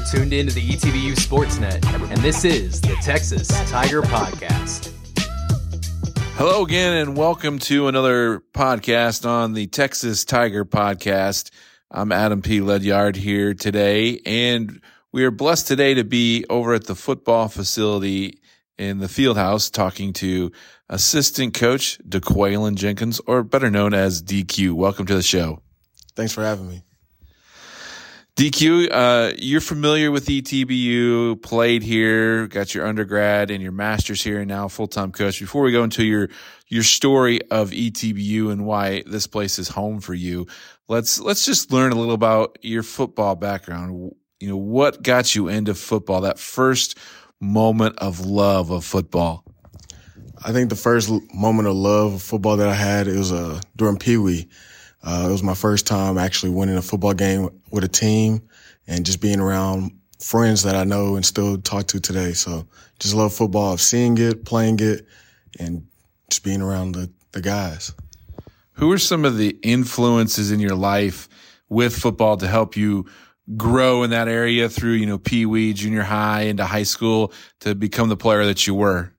You're tuned into the ETBU Sportsnet, and this is the Texas Tiger Podcast. Hello again, and welcome to another podcast on the Texas Tiger Podcast. I'm Adam P. Ledyard here today, and we are blessed today to be over at the football facility in the field house talking to assistant coach De'Quallon Jenkins, or better known as DQ. Welcome to the show. Thanks for having me. DQ, uh, you're familiar with ETBU, played here, got your undergrad and your master's here, and now full time coach. Before we go into your your story of ETBU and why this place is home for you, let's let's just learn a little about your football background. You know, what got you into football? That first moment of love of football. I think the first moment of love of football that I had it was uh, during Pee Wee. Uh, it was my first time actually winning a football game with a team and just being around friends that I know and still talk to today. So just love football, of seeing it, playing it, and just being around the, the guys. Who are some of the influences in your life with football to help you grow in that area through, you know, Pee Wee, junior high, into high school to become the player that you were?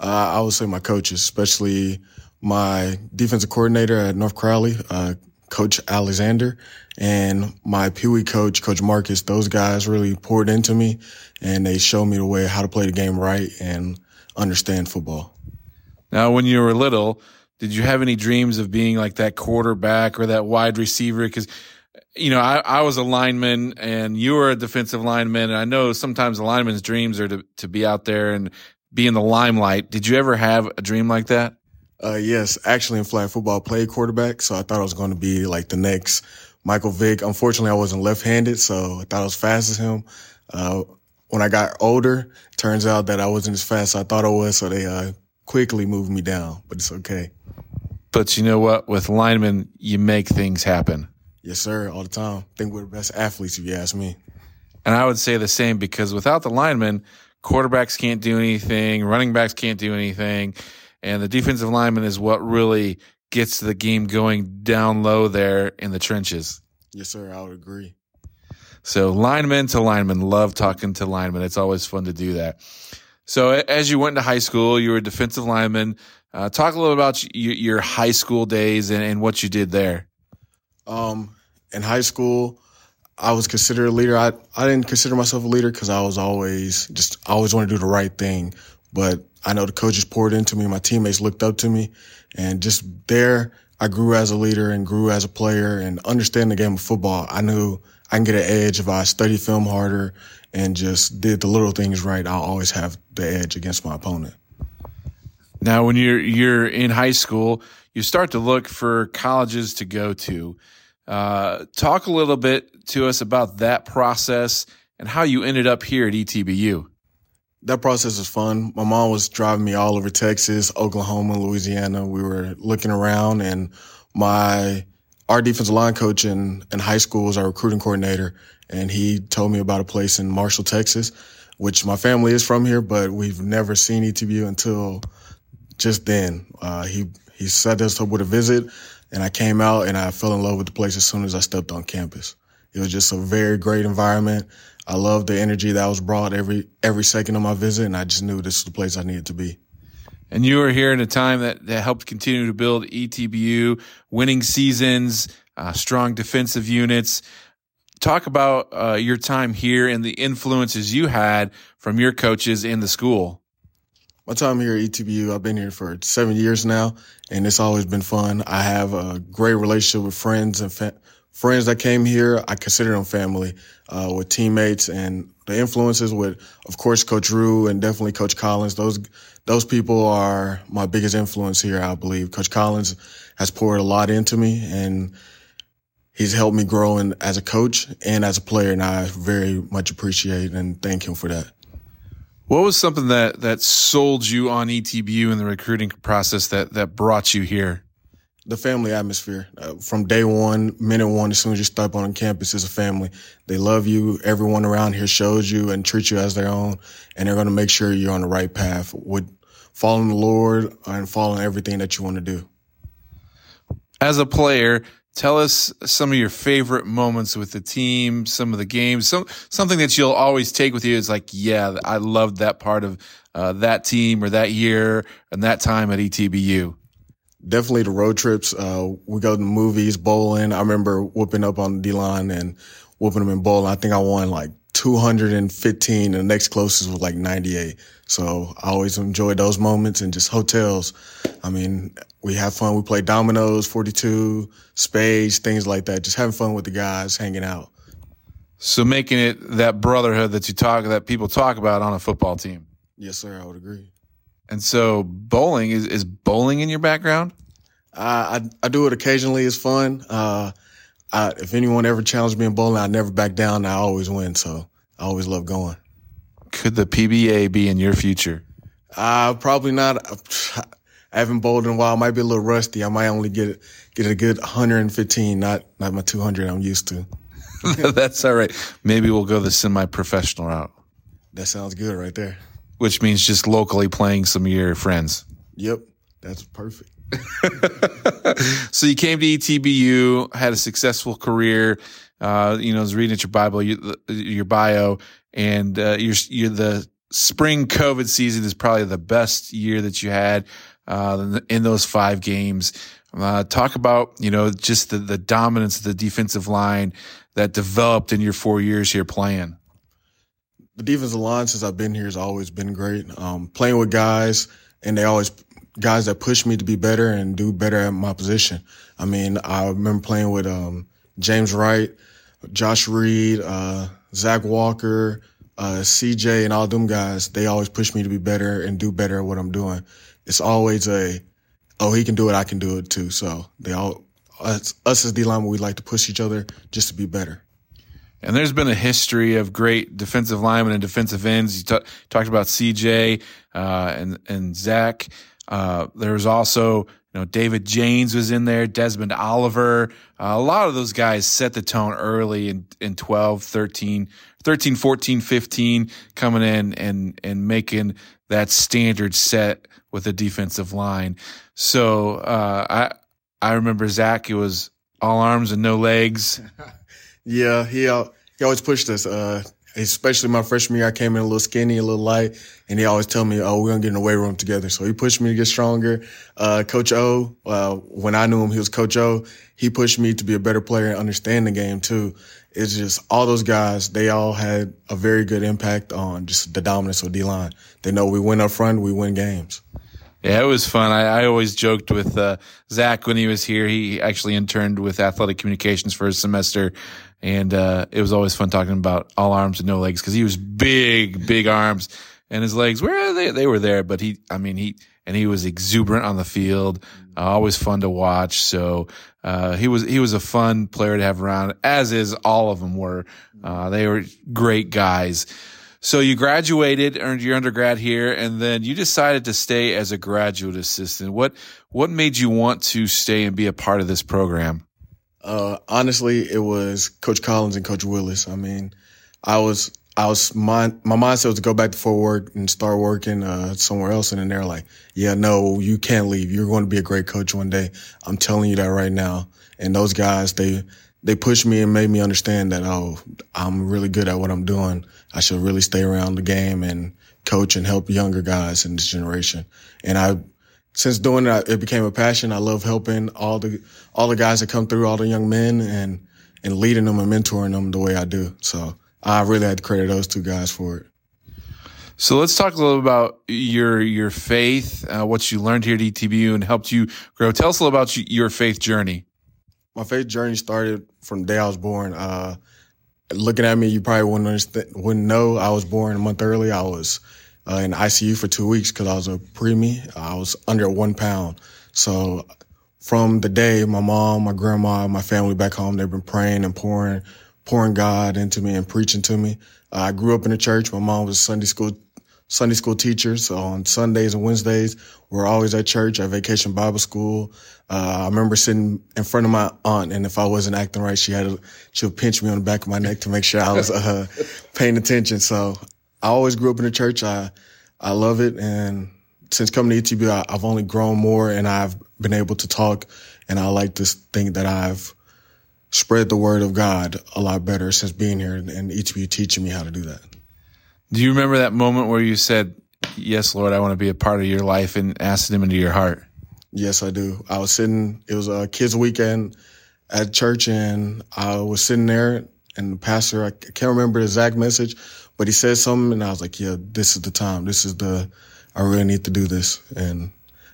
Uh, I would say my coaches, especially my defensive coordinator at North Crowley, uh, Coach Alexander, and my Pee Wee coach, Coach Marcus. Those guys really poured into me, and they showed me the way how to play the game right and understand football. Now, when you were little, did you have any dreams of being like that quarterback or that wide receiver? Because you know, I, I was a lineman and you were a defensive lineman. And I know sometimes the lineman's dreams are to, to be out there and be in the limelight. Did you ever have a dream like that? Uh, yes, actually in flag football, I played quarterback, so I thought I was going to be like the next Michael Vick. Unfortunately, I wasn't left-handed, so I thought I was fast as him. Uh, when I got older, turns out that I wasn't as fast as I thought I was, so they uh, quickly moved me down, but it's okay. But you know what? With linemen, you make things happen. Yes, sir, all the time. I think we're the best athletes, if you ask me. And I would say the same because without the linemen, quarterbacks can't do anything, running backs can't do anything. And the defensive lineman is what really gets the game going down low there in the trenches. Yes, sir. I would agree. So lineman to lineman, love talking to linemen. It's always fun to do that. So as you went to high school, you were a defensive lineman. Uh, talk a little about your, your high school days and, and, what you did there. Um, in high school, I was considered a leader. I, I didn't consider myself a leader because I was always just, I always want to do the right thing. But I know the coaches poured into me. My teammates looked up to me and just there, I grew as a leader and grew as a player and understand the game of football. I knew I can get an edge if I study film harder and just did the little things right. I'll always have the edge against my opponent. Now, when you're, you're in high school, you start to look for colleges to go to. Uh, talk a little bit to us about that process and how you ended up here at ETBU that process was fun. My mom was driving me all over Texas, Oklahoma, Louisiana. We were looking around and my, our defensive line coach in, in high school was our recruiting coordinator. And he told me about a place in Marshall, Texas, which my family is from here, but we've never seen ETBU until just then. Uh, he, he set us up with a visit and I came out and I fell in love with the place as soon as I stepped on campus. It was just a very great environment. I loved the energy that was brought every every second of my visit, and I just knew this was the place I needed to be. And you were here in a time that, that helped continue to build ETBU, winning seasons, uh, strong defensive units. Talk about uh, your time here and the influences you had from your coaches in the school. My time here at ETBU, I've been here for seven years now, and it's always been fun. I have a great relationship with friends and fa- friends that came here, I consider them family, uh, with teammates and the influences with, of course, Coach Rue and definitely Coach Collins. Those, those people are my biggest influence here, I believe. Coach Collins has poured a lot into me and he's helped me grow in, as a coach and as a player. And I very much appreciate and thank him for that. What was something that, that sold you on ETBU in the recruiting process that, that brought you here? The family atmosphere uh, from day one, minute one, as soon as you step on campus is a family. They love you. Everyone around here shows you and treats you as their own, and they're going to make sure you're on the right path with following the Lord and following everything that you want to do. As a player, Tell us some of your favorite moments with the team, some of the games, some something that you'll always take with you. Is like, yeah, I loved that part of uh, that team or that year and that time at ETBU. Definitely the road trips. Uh, we go to movies, bowling. I remember whooping up on the D line and whooping them in bowling. I think I won like 215 and the next closest was like 98. So I always enjoy those moments and just hotels. I mean, we have fun. We play dominoes, 42, spades, things like that. Just having fun with the guys, hanging out. So making it that brotherhood that you talk, that people talk about on a football team. Yes, sir. I would agree. And so bowling is, is bowling in your background? Uh, I, I do it occasionally. It's fun. Uh, I, if anyone ever challenged me in bowling, I never back down. I always win. So I always love going. Could the PBA be in your future? Uh, probably not. I haven't bowled in a while. I might be a little rusty. I might only get get a good 115, not not my 200 I'm used to. That's all right. Maybe we'll go the semi-professional route. That sounds good right there. Which means just locally playing some of your friends. Yep, that's perfect. so you came to ETBU, had a successful career. Uh, you know, I was reading at your Bible, your, your bio, and uh, you're, you're the spring COVID season is probably the best year that you had uh, in those five games. Uh, talk about you know just the the dominance of the defensive line that developed in your four years here playing. The defensive line since I've been here has always been great. Um, playing with guys, and they always guys that push me to be better and do better at my position. I mean, I remember playing with um, James Wright, Josh Reed, uh, Zach Walker, uh, CJ, and all them guys. They always push me to be better and do better at what I'm doing. It's always a, oh, he can do it, I can do it too. So they all, us, us as D linemen, we like to push each other just to be better. And there's been a history of great defensive linemen and defensive ends. You t- talked about CJ uh, and and Zach. Uh, there was also, you know, David James was in there, Desmond Oliver. Uh, a lot of those guys set the tone early in, in 12, 13, 13, 14, 15, coming in and, and making that standard set with the defensive line. So, uh, I, I remember Zach, it was all arms and no legs. yeah, he, he always pushed us. Uh, especially my freshman year, I came in a little skinny, a little light, and he always tell me, "Oh, we're gonna get in the weight room together." So he pushed me to get stronger. Uh, Coach O, uh, when I knew him, he was Coach O. He pushed me to be a better player and understand the game too. It's just all those guys; they all had a very good impact on just the dominance of D line. They know we win up front, we win games. Yeah, it was fun. I, I always joked with uh, Zach when he was here. He actually interned with athletic communications for a semester, and uh, it was always fun talking about all arms and no legs because he was big, big arms, and his legs where they? They were there, but he, I mean, he and he was exuberant on the field. Uh, always fun to watch. So uh, he was he was a fun player to have around, as is all of them were. Uh, they were great guys. So you graduated, earned your undergrad here, and then you decided to stay as a graduate assistant. What what made you want to stay and be a part of this program? Uh, honestly, it was Coach Collins and Coach Willis. I mean, I was, I was, my, my mindset was to go back to Fort Worth and start working, uh, somewhere else. And then they're like, yeah, no, you can't leave. You're going to be a great coach one day. I'm telling you that right now. And those guys, they, they pushed me and made me understand that, oh, I'm really good at what I'm doing. I should really stay around the game and coach and help younger guys in this generation. And I, since doing that, it became a passion. I love helping all the all the guys that come through, all the young men, and and leading them and mentoring them the way I do. So I really had to credit those two guys for it. So let's talk a little about your your faith, uh, what you learned here at ETBU, and helped you grow. Tell us a little about your faith journey. My faith journey started from the day I was born. Uh, looking at me, you probably wouldn't understand, wouldn't know I was born a month early. I was uh, in ICU for two weeks because I was a preemie. I was under one pound. So from the day my mom, my grandma, my family back home, they've been praying and pouring, pouring God into me and preaching to me. Uh, I grew up in the church. My mom was a Sunday school, Sunday school teacher. So on Sundays and Wednesdays, we're always at church at vacation Bible school. Uh, I remember sitting in front of my aunt and if I wasn't acting right, she had, to, she would pinch me on the back of my neck to make sure I was, uh, paying attention. So I always grew up in the church. I, I love it. And since coming to ETB, I, have only grown more and I've been able to talk. And I like to think that I've spread the word of God a lot better since being here and each of you teaching me how to do that. Do you remember that moment where you said, Yes, Lord, I want to be a part of your life and asked him into your heart? Yes, I do. I was sitting, it was a kids weekend at church and I was sitting there and the pastor, I can't remember the exact message, but he said something and I was like, yeah, this is the time. This is the, I really need to do this. And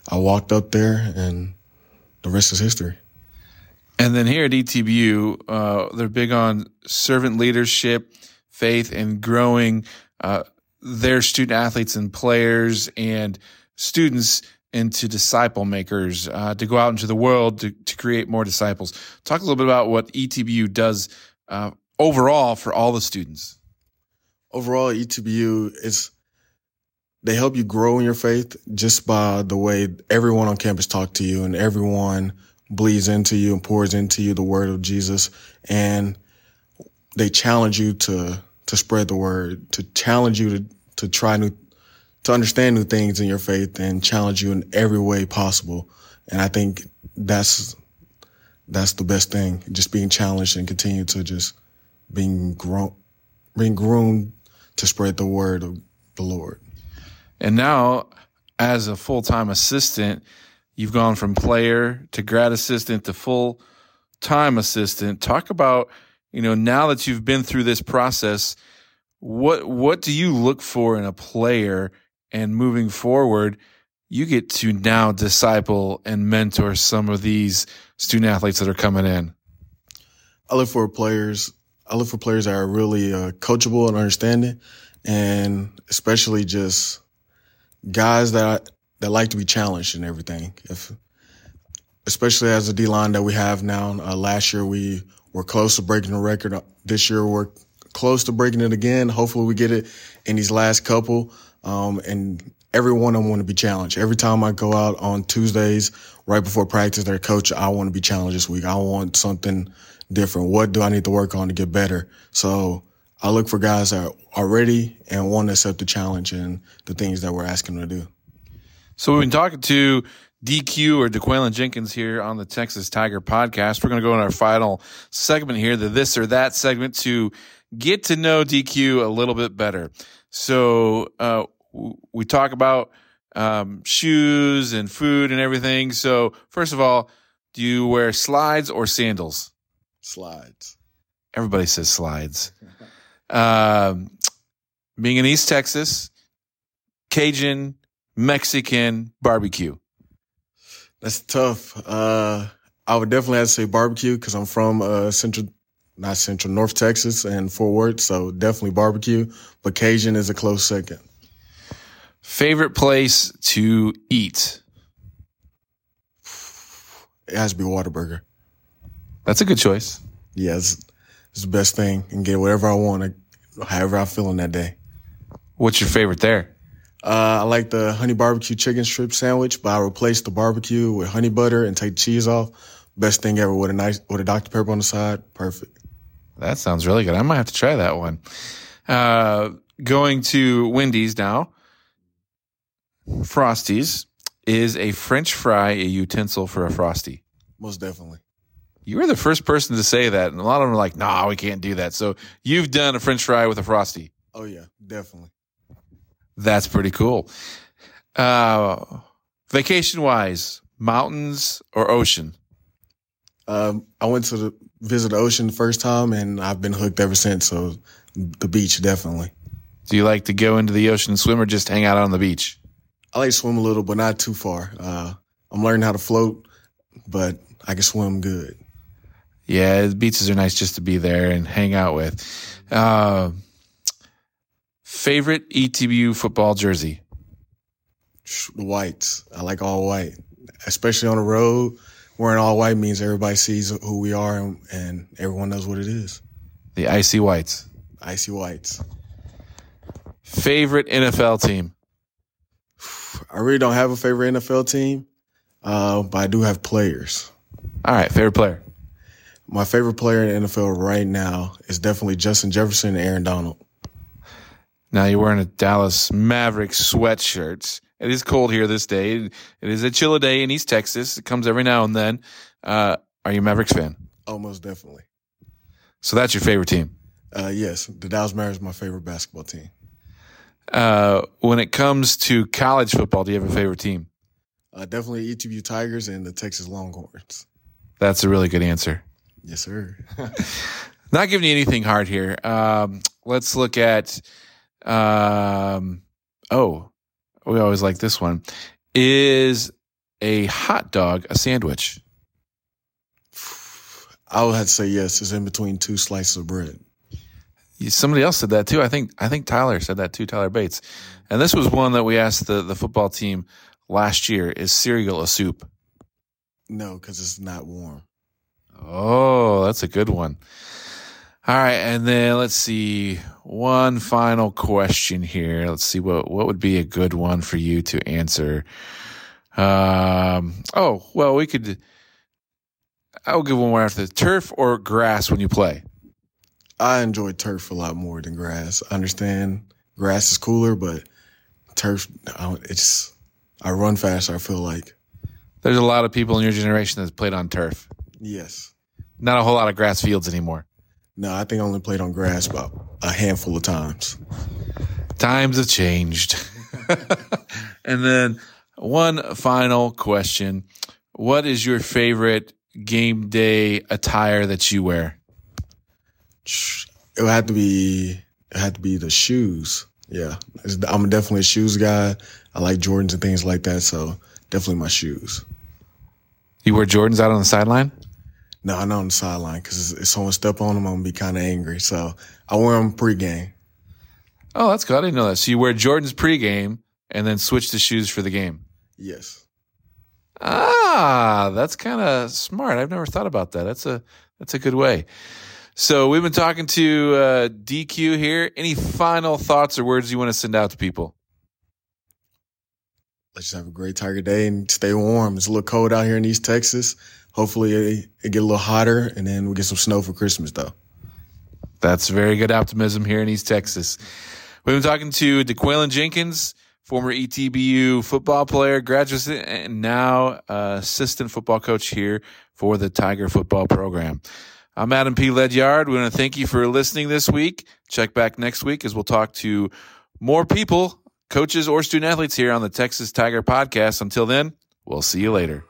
I walked up there and the rest is history. And then here at ETBU, uh, they're big on servant leadership, faith, and growing uh, their student athletes and players and students into disciple makers uh, to go out into the world to, to create more disciples. Talk a little bit about what ETBU does uh, overall for all the students. Overall, ETBU is they help you grow in your faith just by the way everyone on campus talk to you and everyone bleeds into you and pours into you the word of Jesus and they challenge you to to spread the word, to challenge you to to try new to understand new things in your faith and challenge you in every way possible. And I think that's that's the best thing, just being challenged and continue to just being grown being groomed to spread the word of the Lord. And now as a full-time assistant, you've gone from player to grad assistant to full-time assistant. Talk about, you know, now that you've been through this process, what what do you look for in a player and moving forward you get to now disciple and mentor some of these student athletes that are coming in i look for players i look for players that are really uh, coachable and understanding and especially just guys that that like to be challenged and everything if especially as a d line that we have now uh, last year we were close to breaking the record this year we're close to breaking it again. Hopefully we get it in these last couple. Um, and every one of them want to be challenged. Every time I go out on Tuesdays, right before practice, their coach, I want to be challenged this week. I want something different. What do I need to work on to get better? So I look for guys that are ready and want to accept the challenge and the things that we're asking them to do. So we've been talking to DQ or De'Quallon Jenkins here on the Texas Tiger podcast. We're going to go in our final segment here, the this or that segment to get to know DQ a little bit better. So uh, we talk about um, shoes and food and everything. So first of all, do you wear slides or sandals? Slides. Everybody says slides. um, being in East Texas, Cajun, Mexican barbecue. That's tough. Uh, I would definitely have to say barbecue because I'm from uh, Central not Central, North Texas and Fort Worth. So definitely barbecue, but Cajun is a close second. Favorite place to eat? It has to be Whataburger. That's a good choice. Yeah, it's, it's the best thing and get whatever I want, however I'm feeling that day. What's your favorite there? Uh, I like the honey barbecue chicken strip sandwich, but I replace the barbecue with honey butter and take the cheese off. Best thing ever with a nice with a Dr Pepper on the side. Perfect. That sounds really good. I might have to try that one. Uh, going to Wendy's now. Frosties is a French fry a utensil for a frosty? Most definitely. You were the first person to say that, and a lot of them are like, "Nah, we can't do that." So you've done a French fry with a frosty. Oh yeah, definitely. That's pretty cool. Uh, vacation wise, mountains or ocean? Um, I went to the, visit the ocean the first time, and I've been hooked ever since. So the beach, definitely. Do you like to go into the ocean and swim, or just hang out on the beach? I like to swim a little, but not too far. Uh, I'm learning how to float, but I can swim good. Yeah, the beaches are nice just to be there and hang out with. Uh, favorite ETBU football jersey? The whites. I like all white, especially on the road wearing all white means everybody sees who we are and, and everyone knows what it is. The icy whites. Icy whites. Favorite NFL team? I really don't have a favorite NFL team, uh, but I do have players. All right, favorite player. My favorite player in the NFL right now is definitely Justin Jefferson and Aaron Donald. Now you're wearing a Dallas Mavericks sweatshirt. It is cold here this day. It is a chilly day in East Texas. It comes every now and then. Uh, are you a Mavericks fan? Almost definitely. So that's your favorite team. Uh, yes, the Dallas Mavericks is my favorite basketball team. Uh, when it comes to college football, do you have a favorite team? Uh, definitely ETBU Tigers and the Texas Longhorns. That's a really good answer. Yes, sir. Not giving you anything hard here. Um, let's look at. Um, oh, we always like this one. Is a hot dog a sandwich? I would have to say yes. It's in between two slices of bread. Somebody else said that too. I think I think Tyler said that too. Tyler Bates, and this was one that we asked the the football team last year. Is cereal a soup? No, because it's not warm. Oh, that's a good one. All right, and then let's see one final question here. Let's see what what would be a good one for you to answer. Um, oh, well, we could. I'll give one more after the turf or grass when you play. I enjoy turf a lot more than grass. I understand grass is cooler, but turf, it's I run faster. I feel like there's a lot of people in your generation that's played on turf. Yes, not a whole lot of grass fields anymore. No, I think I only played on grass about a handful of times. Times have changed. and then one final question. What is your favorite game day attire that you wear? It would have to be it had to be the shoes. Yeah, I'm definitely a shoes guy. I like Jordans and things like that, so definitely my shoes. You wear Jordans out on the sideline? No, I'm not on the sideline because if someone step on them, I'm gonna be kind of angry. So I wear them pregame. Oh, that's good. I didn't know that. So you wear Jordans pregame and then switch the shoes for the game. Yes. Ah, that's kind of smart. I've never thought about that. That's a that's a good way. So we've been talking to uh, DQ here. Any final thoughts or words you want to send out to people? Let's just have a great Tiger Day and stay warm. It's a little cold out here in East Texas. Hopefully it, get a little hotter and then we get some snow for Christmas though. That's very good optimism here in East Texas. We've been talking to De'Quallon Jenkins, former ETBU football player, graduate, and now uh, assistant football coach here for the Tiger football program. I'm Adam P. Ledyard. We want to thank you for listening this week. Check back next week as we'll talk to more people, coaches, or student athletes here on the Texas Tiger podcast. Until then, we'll see you later.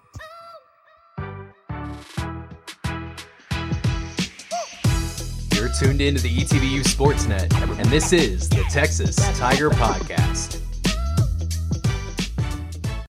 You're to the ETBU Sportsnet, and this is the Texas Tiger Podcast.